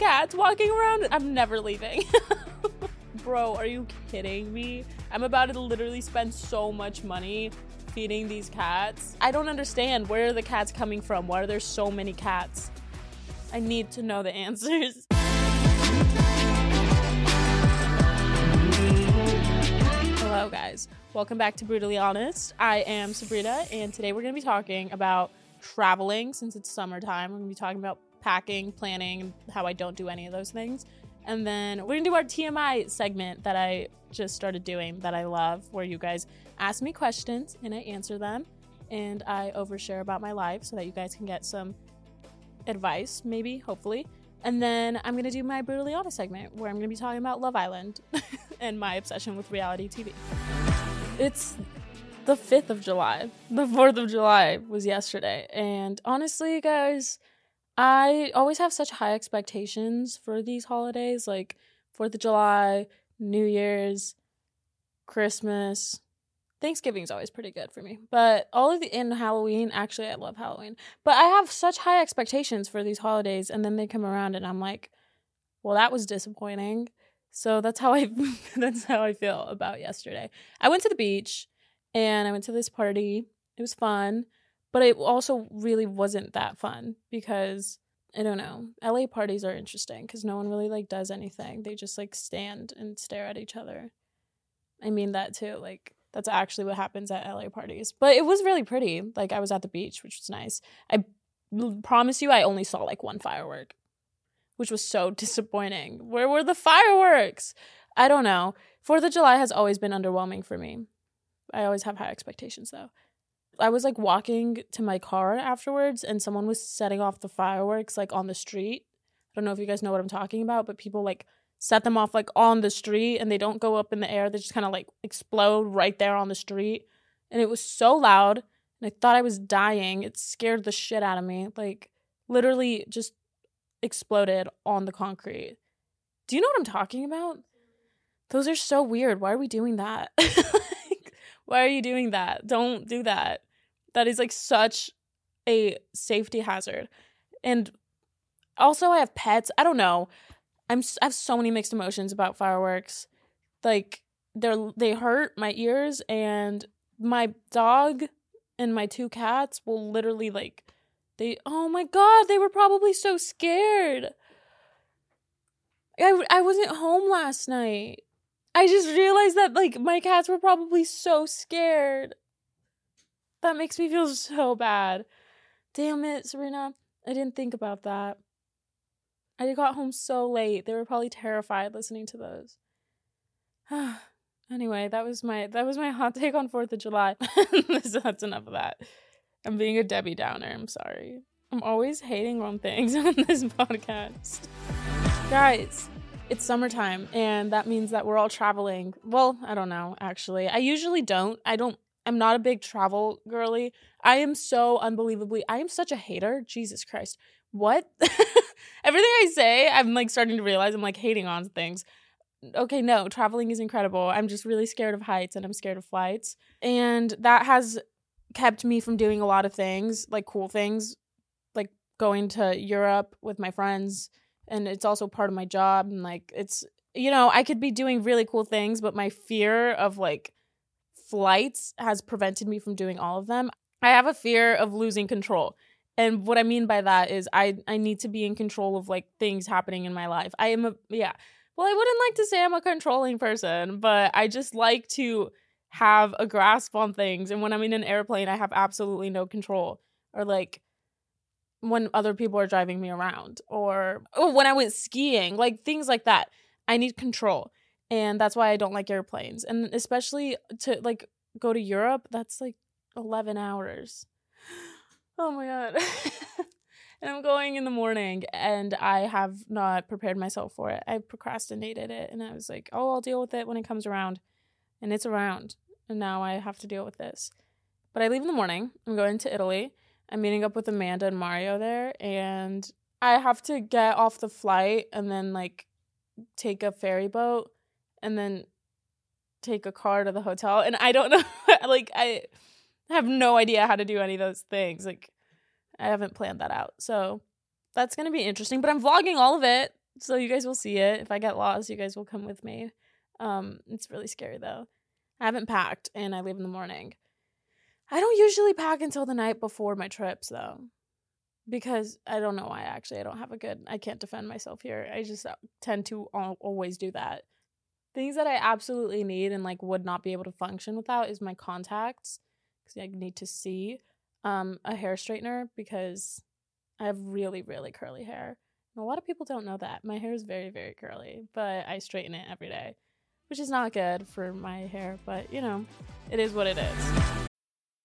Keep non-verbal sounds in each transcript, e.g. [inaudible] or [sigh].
cats walking around. I'm never leaving. [laughs] Bro, are you kidding me? I'm about to literally spend so much money feeding these cats. I don't understand. Where are the cats coming from? Why are there so many cats? I need to know the answers. [laughs] Hello, guys. Welcome back to Brutally Honest. I am Sabrina, and today we're going to be talking about traveling since it's summertime. We're going to be talking about packing, planning, how I don't do any of those things. And then we're gonna do our TMI segment that I just started doing that I love, where you guys ask me questions and I answer them, and I overshare about my life so that you guys can get some advice, maybe, hopefully. And then I'm gonna do my brutally honest segment where I'm gonna be talking about Love Island [laughs] and my obsession with reality TV. It's the 5th of July. The 4th of July was yesterday. And honestly, guys, I always have such high expectations for these holidays, like Fourth of July, New Year's, Christmas. Thanksgiving's always pretty good for me. But all of the in Halloween, actually I love Halloween. But I have such high expectations for these holidays and then they come around and I'm like, well that was disappointing. So that's how I [laughs] that's how I feel about yesterday. I went to the beach and I went to this party. It was fun. But it also really wasn't that fun because I don't know. LA parties are interesting because no one really like does anything. They just like stand and stare at each other. I mean that too. Like that's actually what happens at LA parties. But it was really pretty. Like I was at the beach, which was nice. I promise you I only saw like one firework, which was so [laughs] disappointing. Where were the fireworks? I don't know. 4th of July has always been underwhelming for me. I always have high expectations though. I was like walking to my car afterwards and someone was setting off the fireworks like on the street. I don't know if you guys know what I'm talking about, but people like set them off like on the street and they don't go up in the air. They just kind of like explode right there on the street. And it was so loud and I thought I was dying. It scared the shit out of me. Like literally just exploded on the concrete. Do you know what I'm talking about? Those are so weird. Why are we doing that? [laughs] like, why are you doing that? Don't do that that is like such a safety hazard. And also I have pets. I don't know. I'm I have so many mixed emotions about fireworks. Like they're they hurt my ears and my dog and my two cats will literally like they oh my god, they were probably so scared. I I wasn't home last night. I just realized that like my cats were probably so scared. That makes me feel so bad. Damn it, Serena. I didn't think about that. I got home so late. They were probably terrified listening to those. [sighs] anyway, that was my that was my hot [laughs] take on 4th of July. [laughs] That's enough of that. I'm being a Debbie Downer. I'm sorry. I'm always hating on things [laughs] on this podcast. Guys, it's summertime and that means that we're all traveling. Well, I don't know, actually. I usually don't. I don't I'm not a big travel girly. I am so unbelievably, I am such a hater. Jesus Christ. What? [laughs] Everything I say, I'm like starting to realize I'm like hating on things. Okay, no, traveling is incredible. I'm just really scared of heights and I'm scared of flights. And that has kept me from doing a lot of things, like cool things, like going to Europe with my friends. And it's also part of my job. And like, it's, you know, I could be doing really cool things, but my fear of like, flights has prevented me from doing all of them. I have a fear of losing control. And what I mean by that is I I need to be in control of like things happening in my life. I am a yeah. Well, I wouldn't like to say I'm a controlling person, but I just like to have a grasp on things. And when I'm in an airplane, I have absolutely no control. Or like when other people are driving me around or oh, when I went skiing, like things like that. I need control and that's why I don't like airplanes. And especially to like go to Europe, that's like 11 hours. Oh my god. [laughs] and I'm going in the morning and I have not prepared myself for it. I procrastinated it and I was like, oh, I'll deal with it when it comes around. And it's around. And now I have to deal with this. But I leave in the morning. I'm going to Italy. I'm meeting up with Amanda and Mario there. And I have to get off the flight and then like take a ferry boat and then take a car to the hotel. And I don't [laughs] know, like, I have no idea how to do any of those things. Like, I haven't planned that out. So that's going to be interesting. But I'm vlogging all of it. So you guys will see it. If I get lost, you guys will come with me. Um, it's really scary though. I haven't packed and I leave in the morning. I don't usually pack until the night before my trips though. Because I don't know why actually I don't have a good I can't defend myself here. I just uh, tend to always do that. Things that I absolutely need and like would not be able to function without is my contacts cuz I need to see um a hair straightener because I have really really curly hair. And a lot of people don't know that. My hair is very very curly, but I straighten it every day which is not good for my hair, but you know, it is what it is.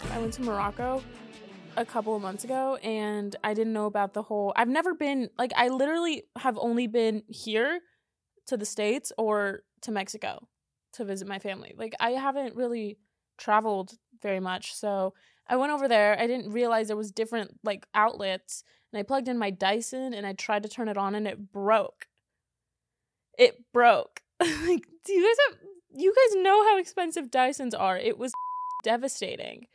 I went to Morocco a couple of months ago and I didn't know about the whole I've never been like I literally have only been here to the states or to Mexico to visit my family. Like I haven't really traveled very much. So I went over there. I didn't realize there was different like outlets and I plugged in my Dyson and I tried to turn it on and it broke. It broke. [laughs] like do you guys have you guys know how expensive Dysons are? It was [laughs] devastating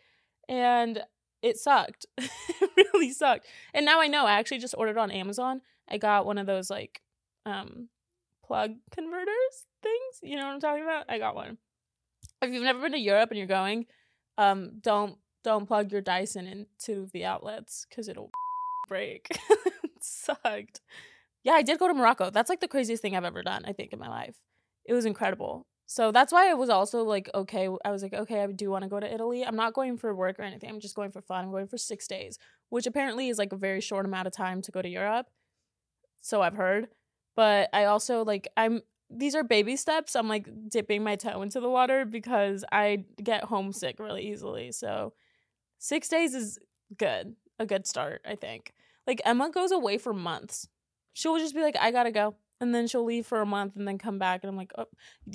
and it sucked. [laughs] it really sucked. And now I know. I actually just ordered on Amazon. I got one of those like um plug converters things. You know what I'm talking about? I got one. If you've never been to Europe and you're going, um don't don't plug your Dyson into the outlets cuz it'll [laughs] break. [laughs] it sucked. Yeah, I did go to Morocco. That's like the craziest thing I've ever done, I think in my life. It was incredible. So that's why I was also like, okay, I was like, okay, I do want to go to Italy. I'm not going for work or anything. I'm just going for fun. I'm going for six days, which apparently is like a very short amount of time to go to Europe. So I've heard. But I also like, I'm, these are baby steps. I'm like dipping my toe into the water because I get homesick really easily. So six days is good, a good start, I think. Like Emma goes away for months. She'll just be like, I gotta go and then she'll leave for a month and then come back and I'm like, oh,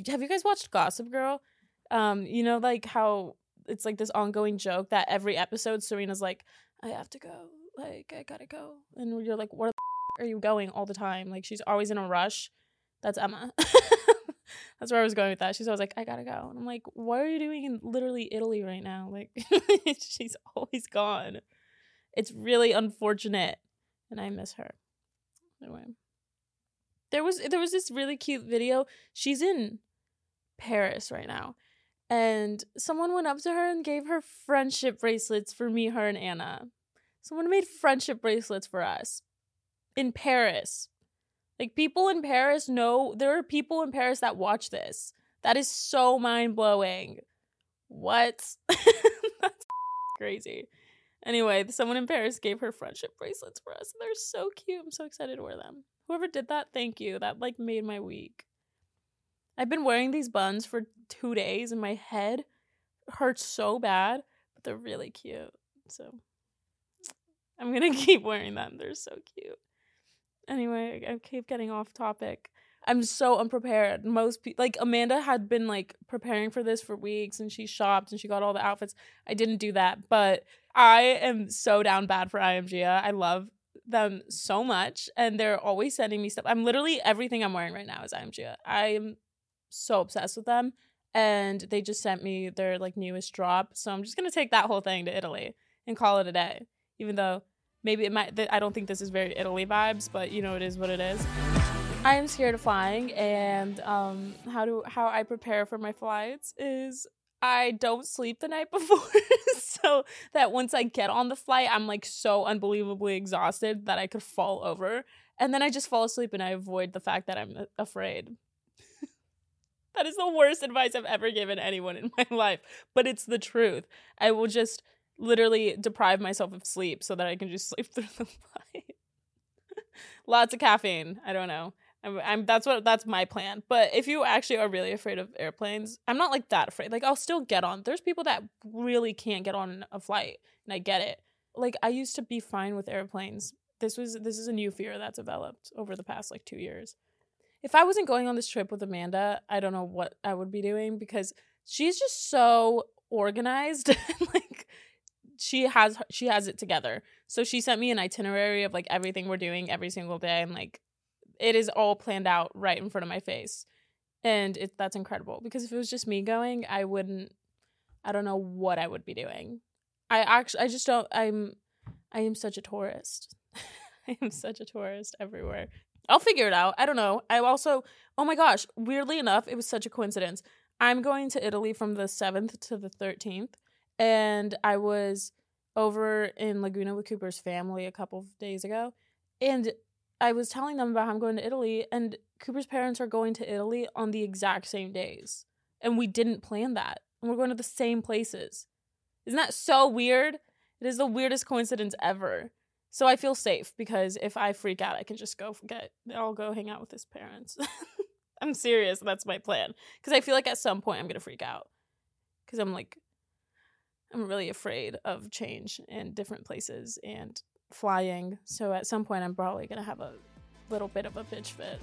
have you guys watched Gossip Girl? Um, you know, like how it's like this ongoing joke that every episode Serena's like, I have to go, like I gotta go, and you're like, what are you going all the time? Like she's always in a rush. That's Emma. [laughs] That's where I was going with that. She's always like, I gotta go, and I'm like, what are you doing in literally Italy right now? Like [laughs] she's always gone. It's really unfortunate, and I miss her. Anyway. There was there was this really cute video. She's in Paris right now. And someone went up to her and gave her friendship bracelets for me, her, and Anna. Someone made friendship bracelets for us in Paris. Like people in Paris know there are people in Paris that watch this. That is so mind blowing. What? [laughs] That's crazy. Anyway, someone in Paris gave her friendship bracelets for us. They're so cute. I'm so excited to wear them. Whoever did that, thank you. That like made my week. I've been wearing these buns for two days and my head hurts so bad, but they're really cute. So I'm gonna [laughs] keep wearing them. They're so cute. Anyway, I keep getting off topic. I'm so unprepared. Most people, like Amanda, had been like preparing for this for weeks, and she shopped and she got all the outfits. I didn't do that, but I am so down bad for I.AM.GIA. I love them so much and they're always sending me stuff. I'm literally everything I'm wearing right now is I.AM.GIA. I'm so obsessed with them and they just sent me their like newest drop. So I'm just going to take that whole thing to Italy and call it a day. Even though maybe it might I don't think this is very Italy vibes, but you know it is what it is. I am scared of flying and um how do how I prepare for my flights is I don't sleep the night [laughs] before. so that once I get on the flight, I'm like so unbelievably exhausted that I could fall over. And then I just fall asleep and I avoid the fact that I'm uh, afraid. [laughs] that is the worst advice I've ever given anyone in [laughs] my life, but it's the truth. I will just literally deprive myself of sleep so that I can just sleep through the flight. Lots of caffeine. I don't know. I'm, I'm that's what that's my plan. But if you actually are really afraid of airplanes, I'm not like that afraid. Like I'll still get on. There's people that really can't get on a flight, and I get it. Like I used to be fine with airplanes. This was this is a new fear that's developed over the past like 2 years. If I wasn't going on this trip with Amanda, I don't know what I would be doing because she's just so organized [laughs] like she has she has it together. So she sent me an itinerary of like everything we're doing every single day and like it is all planned out right in front of my face. And it that's incredible because if it was just me going, I wouldn't I don't know what I would be doing. I actually I just don't I'm I am such a tourist. [laughs] I am such a tourist everywhere. I'll figure it out. I don't know. I also oh my gosh, weirdly enough, it was such a coincidence. I'm going to Italy from the 7th to the 13th and I was over in Laguna with Cooper's family a couple of days ago and I was telling them about how I'm going to Italy, and Cooper's parents are going to Italy on the exact same days. And we didn't plan that. And we're going to the same places. Isn't that so weird? It is the weirdest coincidence ever. So I feel safe because if I freak out, I can just go get, I'll go hang out with his parents. [laughs] I'm serious. That's my plan. Because I feel like at some point I'm going to freak out. Because I'm like, I'm really afraid of change and different places and flying. So at some point, I'm probably going to have a little bit of a bitch fit.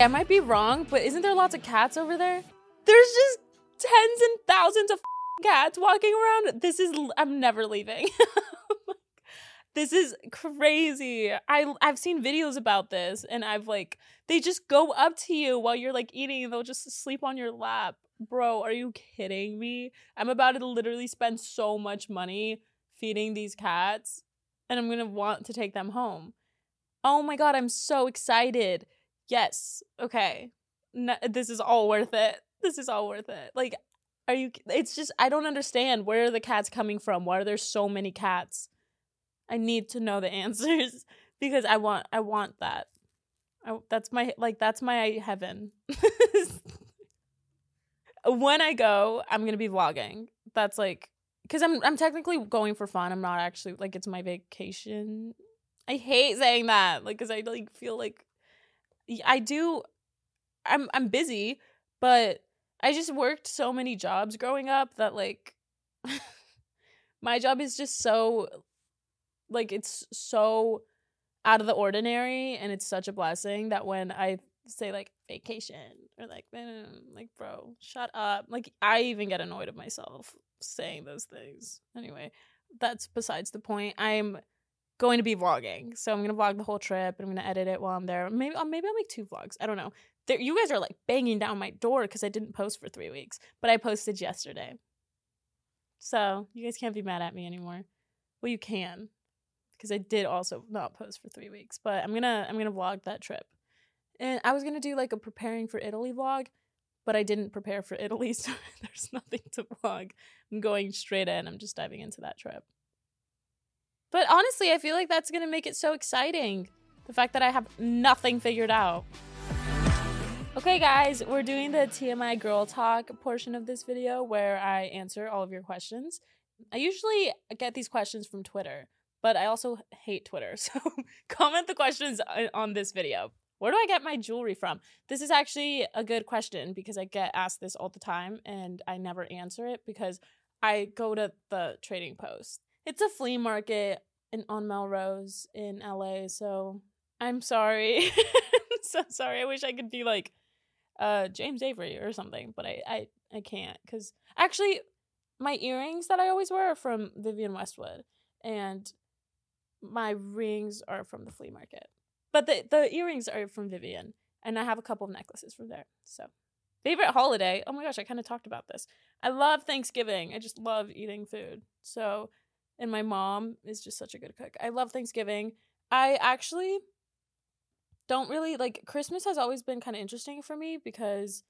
I might be wrong, but isn't there lots of cats over there? There's just tens and thousands of cats walking around. This is, I'm never leaving. [laughs] this is crazy. I I've seen videos about this and I've like they just go up to you while you're like eating and they'll just sleep on your lap. Bro, are you kidding me? I'm about to literally spend so much money feeding these cats and I'm going to want to take them home. Oh my God, I'm so excited. Yes. Okay. No, this is all worth it. This is all worth it. Like, are you, it's just, I don't understand. Where are the cats coming from? Why are there so many cats? I need to know the [laughs] answers because I want, I want that. I, that's my, like, that's my heaven. [laughs] when I go, I'm going to be vlogging. That's like because I'm I'm technically going for fun. I'm not actually like it's my vacation. I hate saying that, like, because I like feel like I do. I'm I'm busy, but I just worked so many jobs growing up that like [laughs] my job is just so like it's so out of the ordinary and it's such a blessing that when I say like vacation or like like bro shut up like I even get annoyed of myself saying those things. Anyway, that's besides the point. I'm going to be vlogging, so I'm gonna vlog the whole trip, and I'm gonna edit it while I'm there. Maybe, uh, maybe I'll make two vlogs. I don't know. There, you guys are like banging down my door because I didn't post for three weeks, but I posted yesterday. So you guys can't be mad at me anymore. Well, you can, because I did also not post for three weeks. But I'm gonna I'm gonna vlog that trip, and I was gonna do like a preparing for Italy vlog, but I didn't prepare for [laughs] Italy, so [laughs] there's nothing to vlog. I'm going straight in. I'm just diving into that trip. But honestly, I feel like that's to make it so exciting. The fact that I have nothing figured out. Okay, guys, we're doing the TMI girl talk portion of this video where I answer all of your questions. I usually get these questions from Twitter, but I also hate Twitter. [laughs] So comment the questions uh, on this video. Where do I get my jewelry from? This is actually a good question because I get asked this all the time and I never answer it because I go to the trading post. It's a flea market in on Melrose in LA, so I'm sorry. [laughs] so sorry. I wish I could be like uh James Avery or something, but I I, I can't cuz actually my earrings that I always wear are from Vivienne Westwood and my rings are from the flea market. But the the earrings are from Vivienne, and I have a couple of necklaces from there. So, favorite holiday? Oh my gosh, I kind of talked about this. I love Thanksgiving. I just love eating food. So, and my mom is just such a good cook. I love Thanksgiving. I actually don't really like Christmas has always been kind of interesting for me because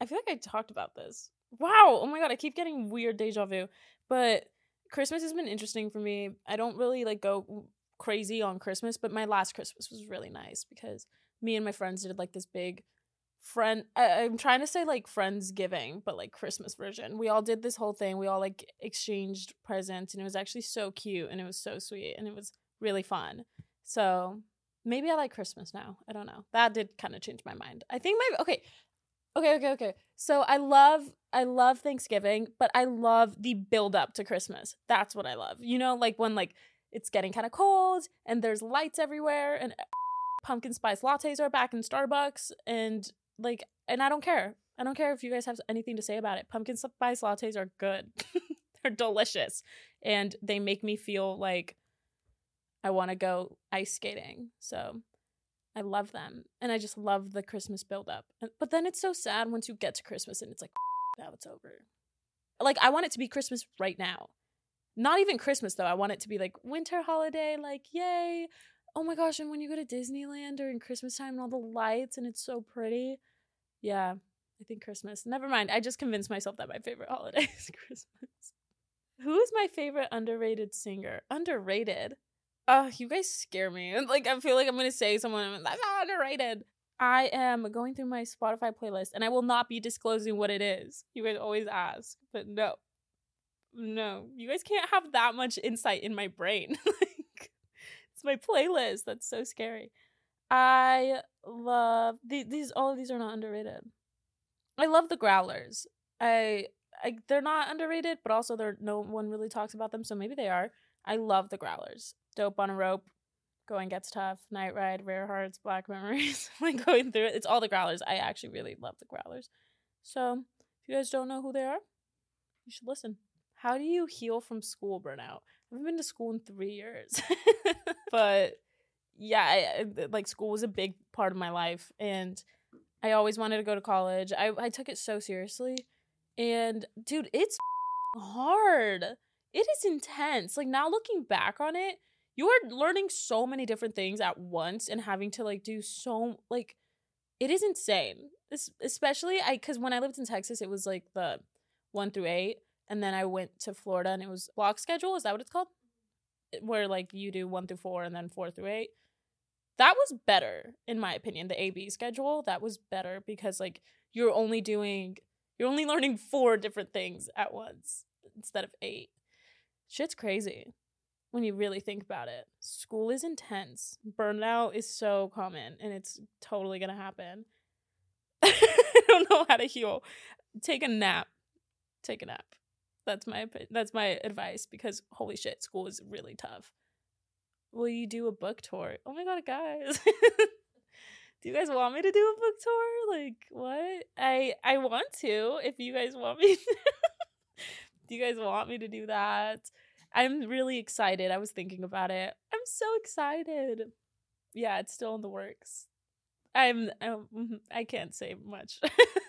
I feel like I talked about this wow, oh my god, I keep getting weird deja vu. But Christmas has been interesting for me. I don't really like go crazy on Christmas, but my last Christmas was really nice because me and my friends did like this big friend I, i'm trying to say like friends giving but like christmas version. We all did this whole thing. We all like exchanged presents and it was actually so cute and it was so sweet and it was really fun. So maybe i like christmas now. I don't know. That did kind of change my mind. I think my okay okay okay okay. So i love i love thanksgiving but i love the build up to christmas. That's what i love. You know like when like it's getting kind of cold and there's lights everywhere and uh, pumpkin spice lattes are back in starbucks and like and I don't care. I don't care if you guys have anything to say about it. Pumpkin spice lattes are good. [laughs] They're delicious and they make me feel like I want to go ice skating. So I love them and I just love the Christmas build up. But then it's so sad once you get to Christmas and it's like now it's over. Like I want it to be Christmas right now. Not even Christmas though. I want it to be like winter holiday like yay, oh my gosh, and when you go to Disneyland during Christmas time and all the lights and it's so pretty. Yeah, I think Christmas. Never mind. I just convinced myself that my favorite [laughs] holiday is Christmas. Who is my favorite underrated singer? Underrated? Oh, you guys scare me. [laughs] Like I feel like I'm gonna say someone that's ah, underrated. I am going through my Spotify playlist and I will not be disclosing what it is. You guys always ask, but no. No. You guys can't have that much insight in my brain. [laughs] Like, it's my playlist. That's so scary. I love the, these. All of these are not underrated. I love the growlers. I, I they're not underrated, but also they're no one really talks about them, so maybe they are. I love the growlers. Dope on a rope. Going gets tough. Night ride. Rare hearts. Black [laughs] memories. like going through it. It's all the growlers. I actually really love the growlers. So if you guys don't know who they are, you should listen. How do you heal from school burnout? I haven't been to school in three years. [laughs] [laughs] but yeah, I, like school was a big part of my life. And I always wanted to go to college. I, I took it so seriously. And dude, it's [laughs] hard. It is intense. Like now looking back on it, you are learning so many different things at once and having to like do so like it is insane. This, especially I cuz when I lived in Texas it was like the 1 through 8 and then I went to Florida and it was block schedule. Is that what it's called? Where like you do one through four and then four through eight. That was better, in my opinion. The AB schedule that was better because like you're only doing, you're only learning four different things at once instead of eight. Shit's crazy when you really think about it. School is intense. Burnout is so common and it's totally gonna happen. [laughs] I don't know how to heal. Take a nap. Take a nap. That's my that's my advice because holy shit, school is really tough. Will you do a book tour? Oh my god, guys. [laughs] do you guys want me to do a book tour? Like what? I I want to if you guys want me. [laughs] do you guys want me to do that? I'm really excited. I was thinking about it. I'm so excited. Yeah, it's still in the works. I'm, I'm mm-hmm, I can't say much. [laughs]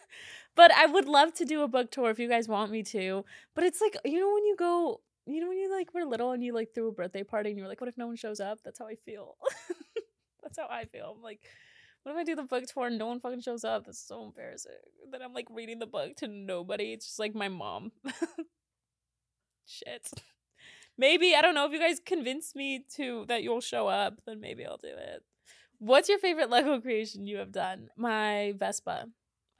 But I would love to do a book tour if you guys want me to. But it's like, you know, when you go, you know, when you like were little and you like threw a birthday party and you're like, what if no one shows up? That's how I feel. [laughs] That's how I feel. I'm like, what if I do the book tour and no one fucking shows up? That's so embarrassing. Then I'm like reading the book to nobody. It's just like my mom. [laughs] Shit. [laughs] Maybe I don't know if you guys convince me to that you'll show up, then maybe I'll do it. What's your favorite Lego creation you have done? My Vespa.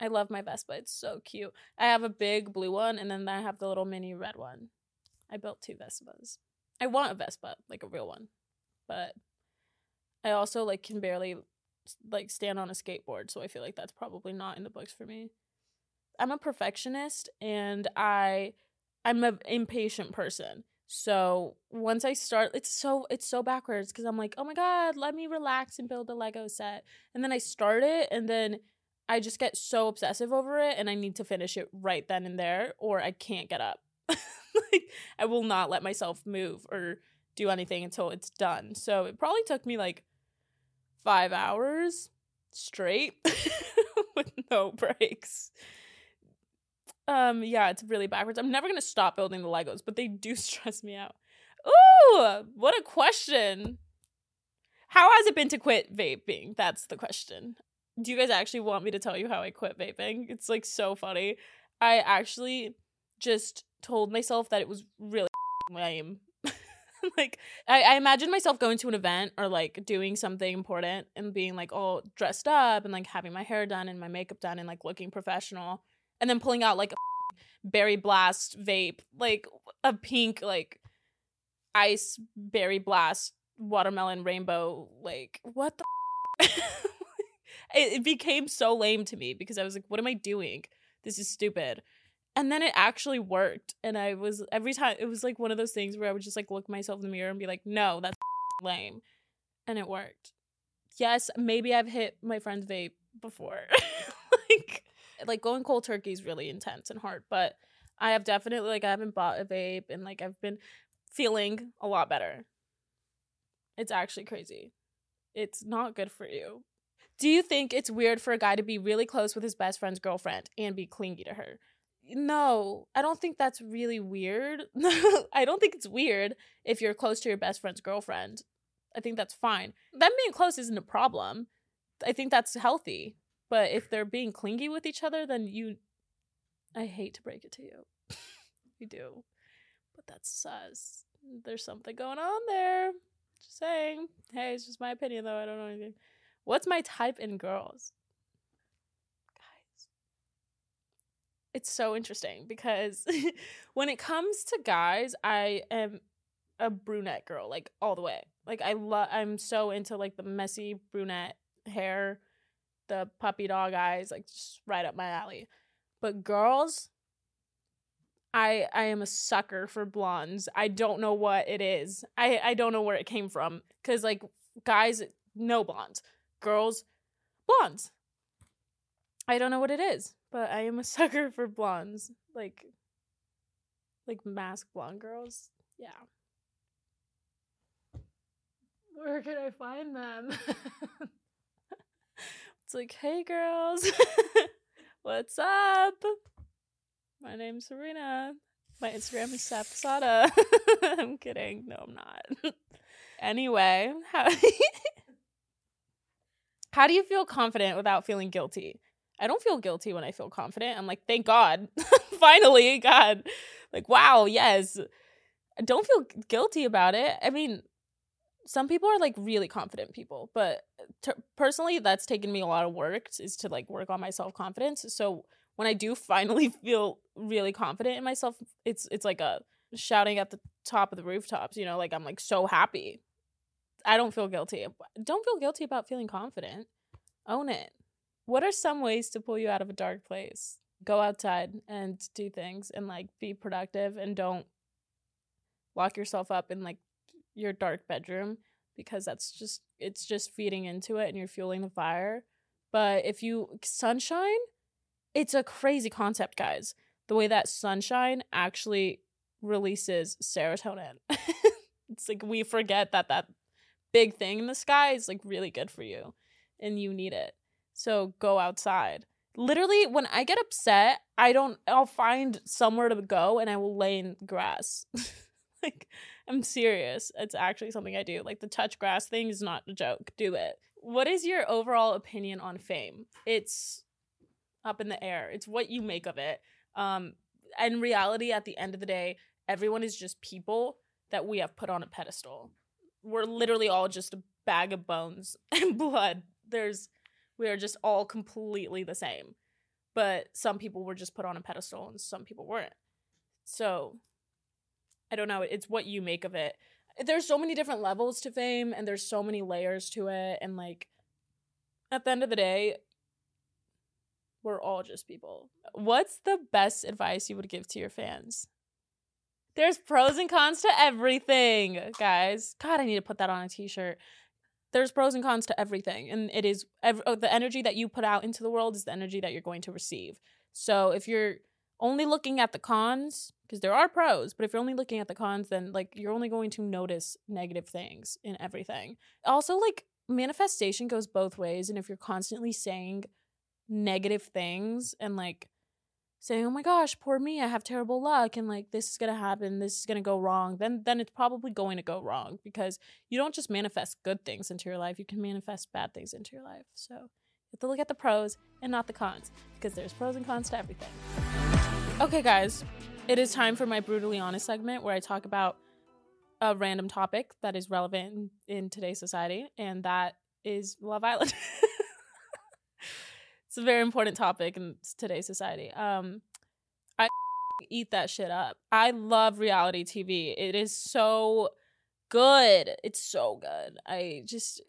I love my Vespa. It's so cute. I have a big blue one and then I have the little mini red one. I built two Vespas. I want a Vespa, like a real one. But I also like can barely like stand on a skateboard, so I feel like that's probably not in the books for me. I'm a perfectionist and I I'm an impatient person. So once I start, it's so it's so backwards because I'm like, oh my god, let me relax and build a Lego set, and then I start it, and then I just get so obsessive over it and I need to finish it right then and there or I can't get up. [laughs] like I will not let myself move or do anything until it's done. So it probably took me like 5 hours straight [laughs] with no breaks. Um yeah, it's really backwards. I'm never going to stop building the Legos, but they do [laughs] stress me out. Ooh, what a question. How has it been to quit vaping? That's the question do you guys actually want me to tell you how I quit vaping? It's like so funny. I actually just told myself that it was really [laughs] lame. [laughs] like I, I imagine myself going to an event or like doing something important and being like all dressed up and like having my hair done and my makeup done and like looking professional and then pulling out like a [laughs] berry blast vape like a pink like ice berry blast watermelon rainbow like what the it, it became so lame to me because i was like what am i doing? This is stupid. And then it actually worked and i was every time it was like one of those things where i would just like look myself in the mirror and be like no that's [laughs] lame. And it worked. Yes maybe i've hit my friend's vape before. [laughs] Like like going cold turkey is really intense and hard but i have definitely like i haven't bought a vape and like i've been feeling a lot better. It's actually crazy. It's not good for you do you think it's weird for a guy to be really close with his best friend's girlfriend and be clingy to her no, I don't think that's really weird. [laughs] I don't think it's weird if you're close to your best friend's girlfriend. I think that's fine. Them being close isn't a problem. I think that's healthy. But if they're being clingy with each other, then you. I hate to break it to you. [laughs] you do. But that's sus. There's something going on there. Just saying. Hey, it's just my opinion, though. I don't know anything. What's my type in girls? Guys. It's so interesting because [laughs] when it comes to guys, I am a brunette girl, like all the way. Like I love I'm so into like the messy brunette hair, the puppy dog eyes, like just right up my alley. But girls, I I am a sucker for blondes. I don't know what it is. I I don't know where it came from cuz like guys no blondes. Girls blondes. I don't know what it is but I am a [laughs] sucker for blondes, like like mask blonde girls. Yeah. Where can I find them? [laughs] it's like, hey girls, [laughs] what's up? My name's Serena. My Instagram is Sapsada. I'm kidding. No, I'm not. anyway, how how do you feel confident without feeling guilty? I don't feel guilty when I feel confident. I'm like, thank God. [laughs] Finally, God. Like, wow, yes. I don't feel guilty about it. I mean, some people are like really confident people, but t- personally, that's taken me a lot of work is to like work on my self confidence. So when I do finally [laughs] feel really confident in myself, it's it's like a shouting at the top of the rooftops. You know, like I'm like so happy. I don't feel guilty. Don't feel guilty about feeling confident. Own it. What are some ways to pull you out of a dark place? Go outside and do things and like be productive and don't lock yourself up in like your dark bedroom because that's just it's just feeding into it and you're fueling the fire. But if you sunshine, it's a crazy concept, guys. The way that sunshine actually releases serotonin. [laughs] it's like we forget that that big thing in the sky is like really good for you and you need it. So go outside. Literally, when I get upset, I don't, I'll find somewhere to go and I will lay in grass. [laughs] like, I'm serious. It's actually something I do. Like, the touch grass thing is not a joke. Do it. What is your overall opinion on fame? It's up in the air, it's what you make of it. Um, in reality, at the end of the day, everyone is just people that we have put on a pedestal. We're literally all just a bag of bones [laughs] and blood. There's we are just all completely the same. But some people were just put on a pedestal and some people weren't. So I don't know. It's what you make of it. There's so many different levels to fame and there's so many layers to it. And like at the end of the day, we're all just people. What's the best advice you would give to your fans? There's pros and cons to everything, guys. God, I need to put that on a t shirt there's pros and cons to everything and it is oh, the energy that you put out into the world is the energy that you're going to receive. So if you're only looking at the cons because there are pros but if you're only looking at the cons then like you're only going to notice negative things in everything. Also like manifestation goes both ways and if you're constantly saying negative things and like saying, "Oh my gosh, poor me, I have terrible luck and like this is going to happen, this is going to go wrong." Then then it's probably going to go wrong because you don't just manifest good things into your life, you can manifest bad things into your life. So, you have to look at the pros and not the cons because there's pros and cons to everything. Okay, guys, it is time for my brutally honest segment where I talk about a random topic that is relevant in, in today's society, and that is Love Island. [laughs] it's a very important topic in today's society. Um, I [laughs] eat that shit up. I love reality TV. It is so good. It's so good. I just,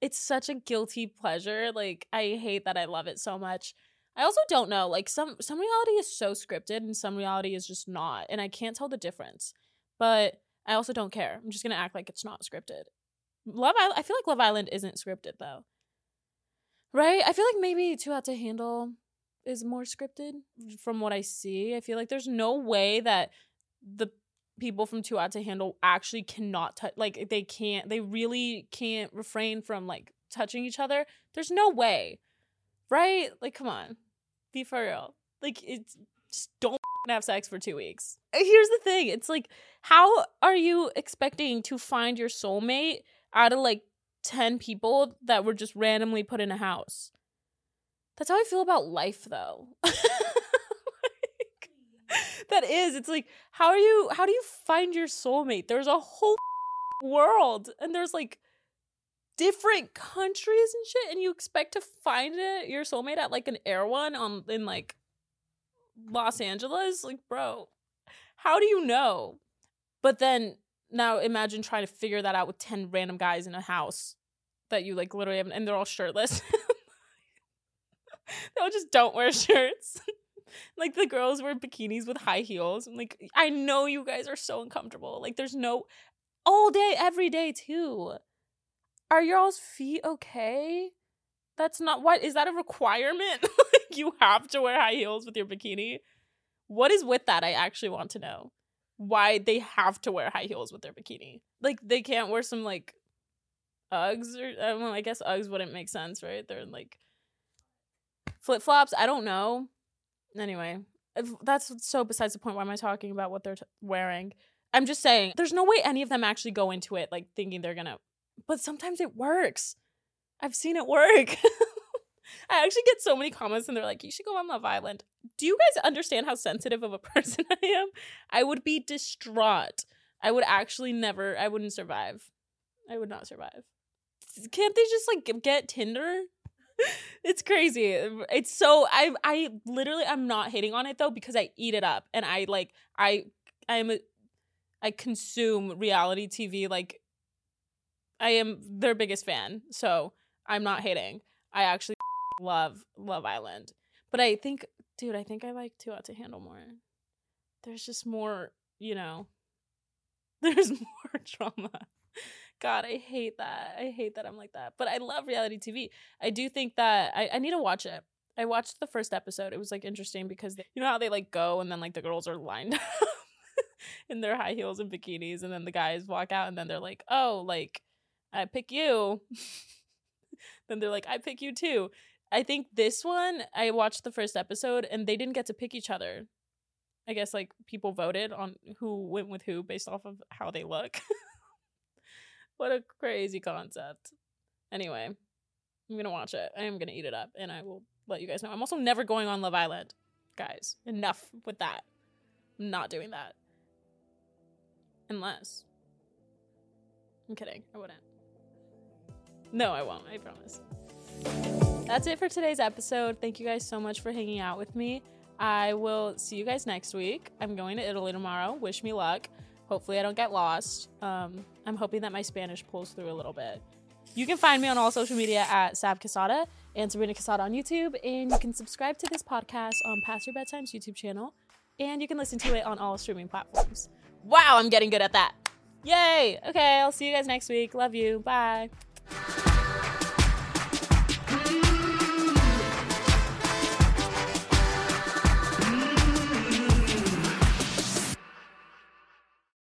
it's such a guilty pleasure. Like I hate that I love it so much. I also don't know. Like some some reality is so scripted and some reality is just not, and I can't tell the difference. But I also don't care. I'm just gonna act like it's not scripted. Love Island. I feel like Love Island isn't scripted though, right? I feel like maybe Too Hot to Handle is more scripted from what I see. I feel like there's no way that the people from Too Hot to Handle actually cannot touch. Like they can't. They really can't refrain from like touching each other. There's no way, right? Like come on, be for real. Like it's just don't have sex for two weeks. Uh, here's the thing it's like, how are you expecting to find your soulmate out of like 10 people that were just randomly put in a house? That's how I feel about life, though. [laughs] like, that is, it's like, how are you, how do you find your soulmate? There's a whole [laughs] world and there's like different countries and shit, and you expect to find it, your soulmate at like an Erewhon on in like Los Angeles. Like, bro, how do you know? But then now imagine trying to figure that out with 10 random guys in a house that you like literally have, and they're all shirtless. [laughs] they all just don't wear shirts. [laughs] like the girls wear bikinis with high heels. I'm like, I know you guys are so uncomfortable. Like, there's no all day, every day, too. Are y'all's feet okay? That's not what is that a requirement? [laughs] like you have to wear high heels with your bikini. What is with that? I actually want to know why they have to wear high heels with their bikini. Like they can't wear some like Uggs or uh, well, I guess Uggs wouldn't make sense, right? They're like flip flops. I don't know. Anyway, that's so besides the point. Why am I talking about what they're t- wearing? I'm just saying, there's no way any of them actually go into it like thinking they're gonna. But sometimes it works. I've seen it work. [laughs] I actually get so many comments and they're like, you should go on Love Island. Do you guys understand how sensitive of a [laughs] person I am? I would be distraught. I would actually never, I wouldn't survive. I would not survive. Can't they just like get Tinder? [laughs] it's crazy. It's so I I literally I'm not hating on it though because I eat it up and I like I I'm a, I consume reality TV like I am their biggest fan. So I'm not hating. I actually love Love Island. But I think, dude, I think I like Too Hot to Handle more. There's just more, you know, [laughs] there's [laughs] more drama. God, I hate that. I hate that I'm like that. But I love reality TV. I do think that I, I need to watch it. I watched the first episode. It was like interesting because they, you know how they like go and then like the girls are lined [laughs] up in their high heels and bikinis and then the guys walk out and then they're like, "Oh, like I pick you." then they're like, I pick you too. I think this one, I watched the first episode and they didn't get to pick each other. I guess like people voted on who went with who based off of how they look. [laughs] what a crazy concept. Anyway, I'm gonna watch it. I am gonna eat it up and I will let you guys know. I'm also never going on Love Island, guys. Enough with that. I'm not doing that. Unless. I'm kidding. I wouldn't. No, I won't. I promise. That's it for today's episode. Thank you guys so much for hanging out with me. I will see you guys next week. I'm going to Italy tomorrow. Wish me luck. Hopefully, I don't get lost. Um, I'm hoping that my Spanish pulls through a little bit. You can find me on all social media at Sab Quesada and Sabrina Quesada on YouTube. And you can subscribe to this podcast on Past Your Bedtime's YouTube channel. And you can listen to it on all streaming platforms. Wow, I'm getting good at that. Yay! Okay, I'll see you guys next week. Love you. Bye.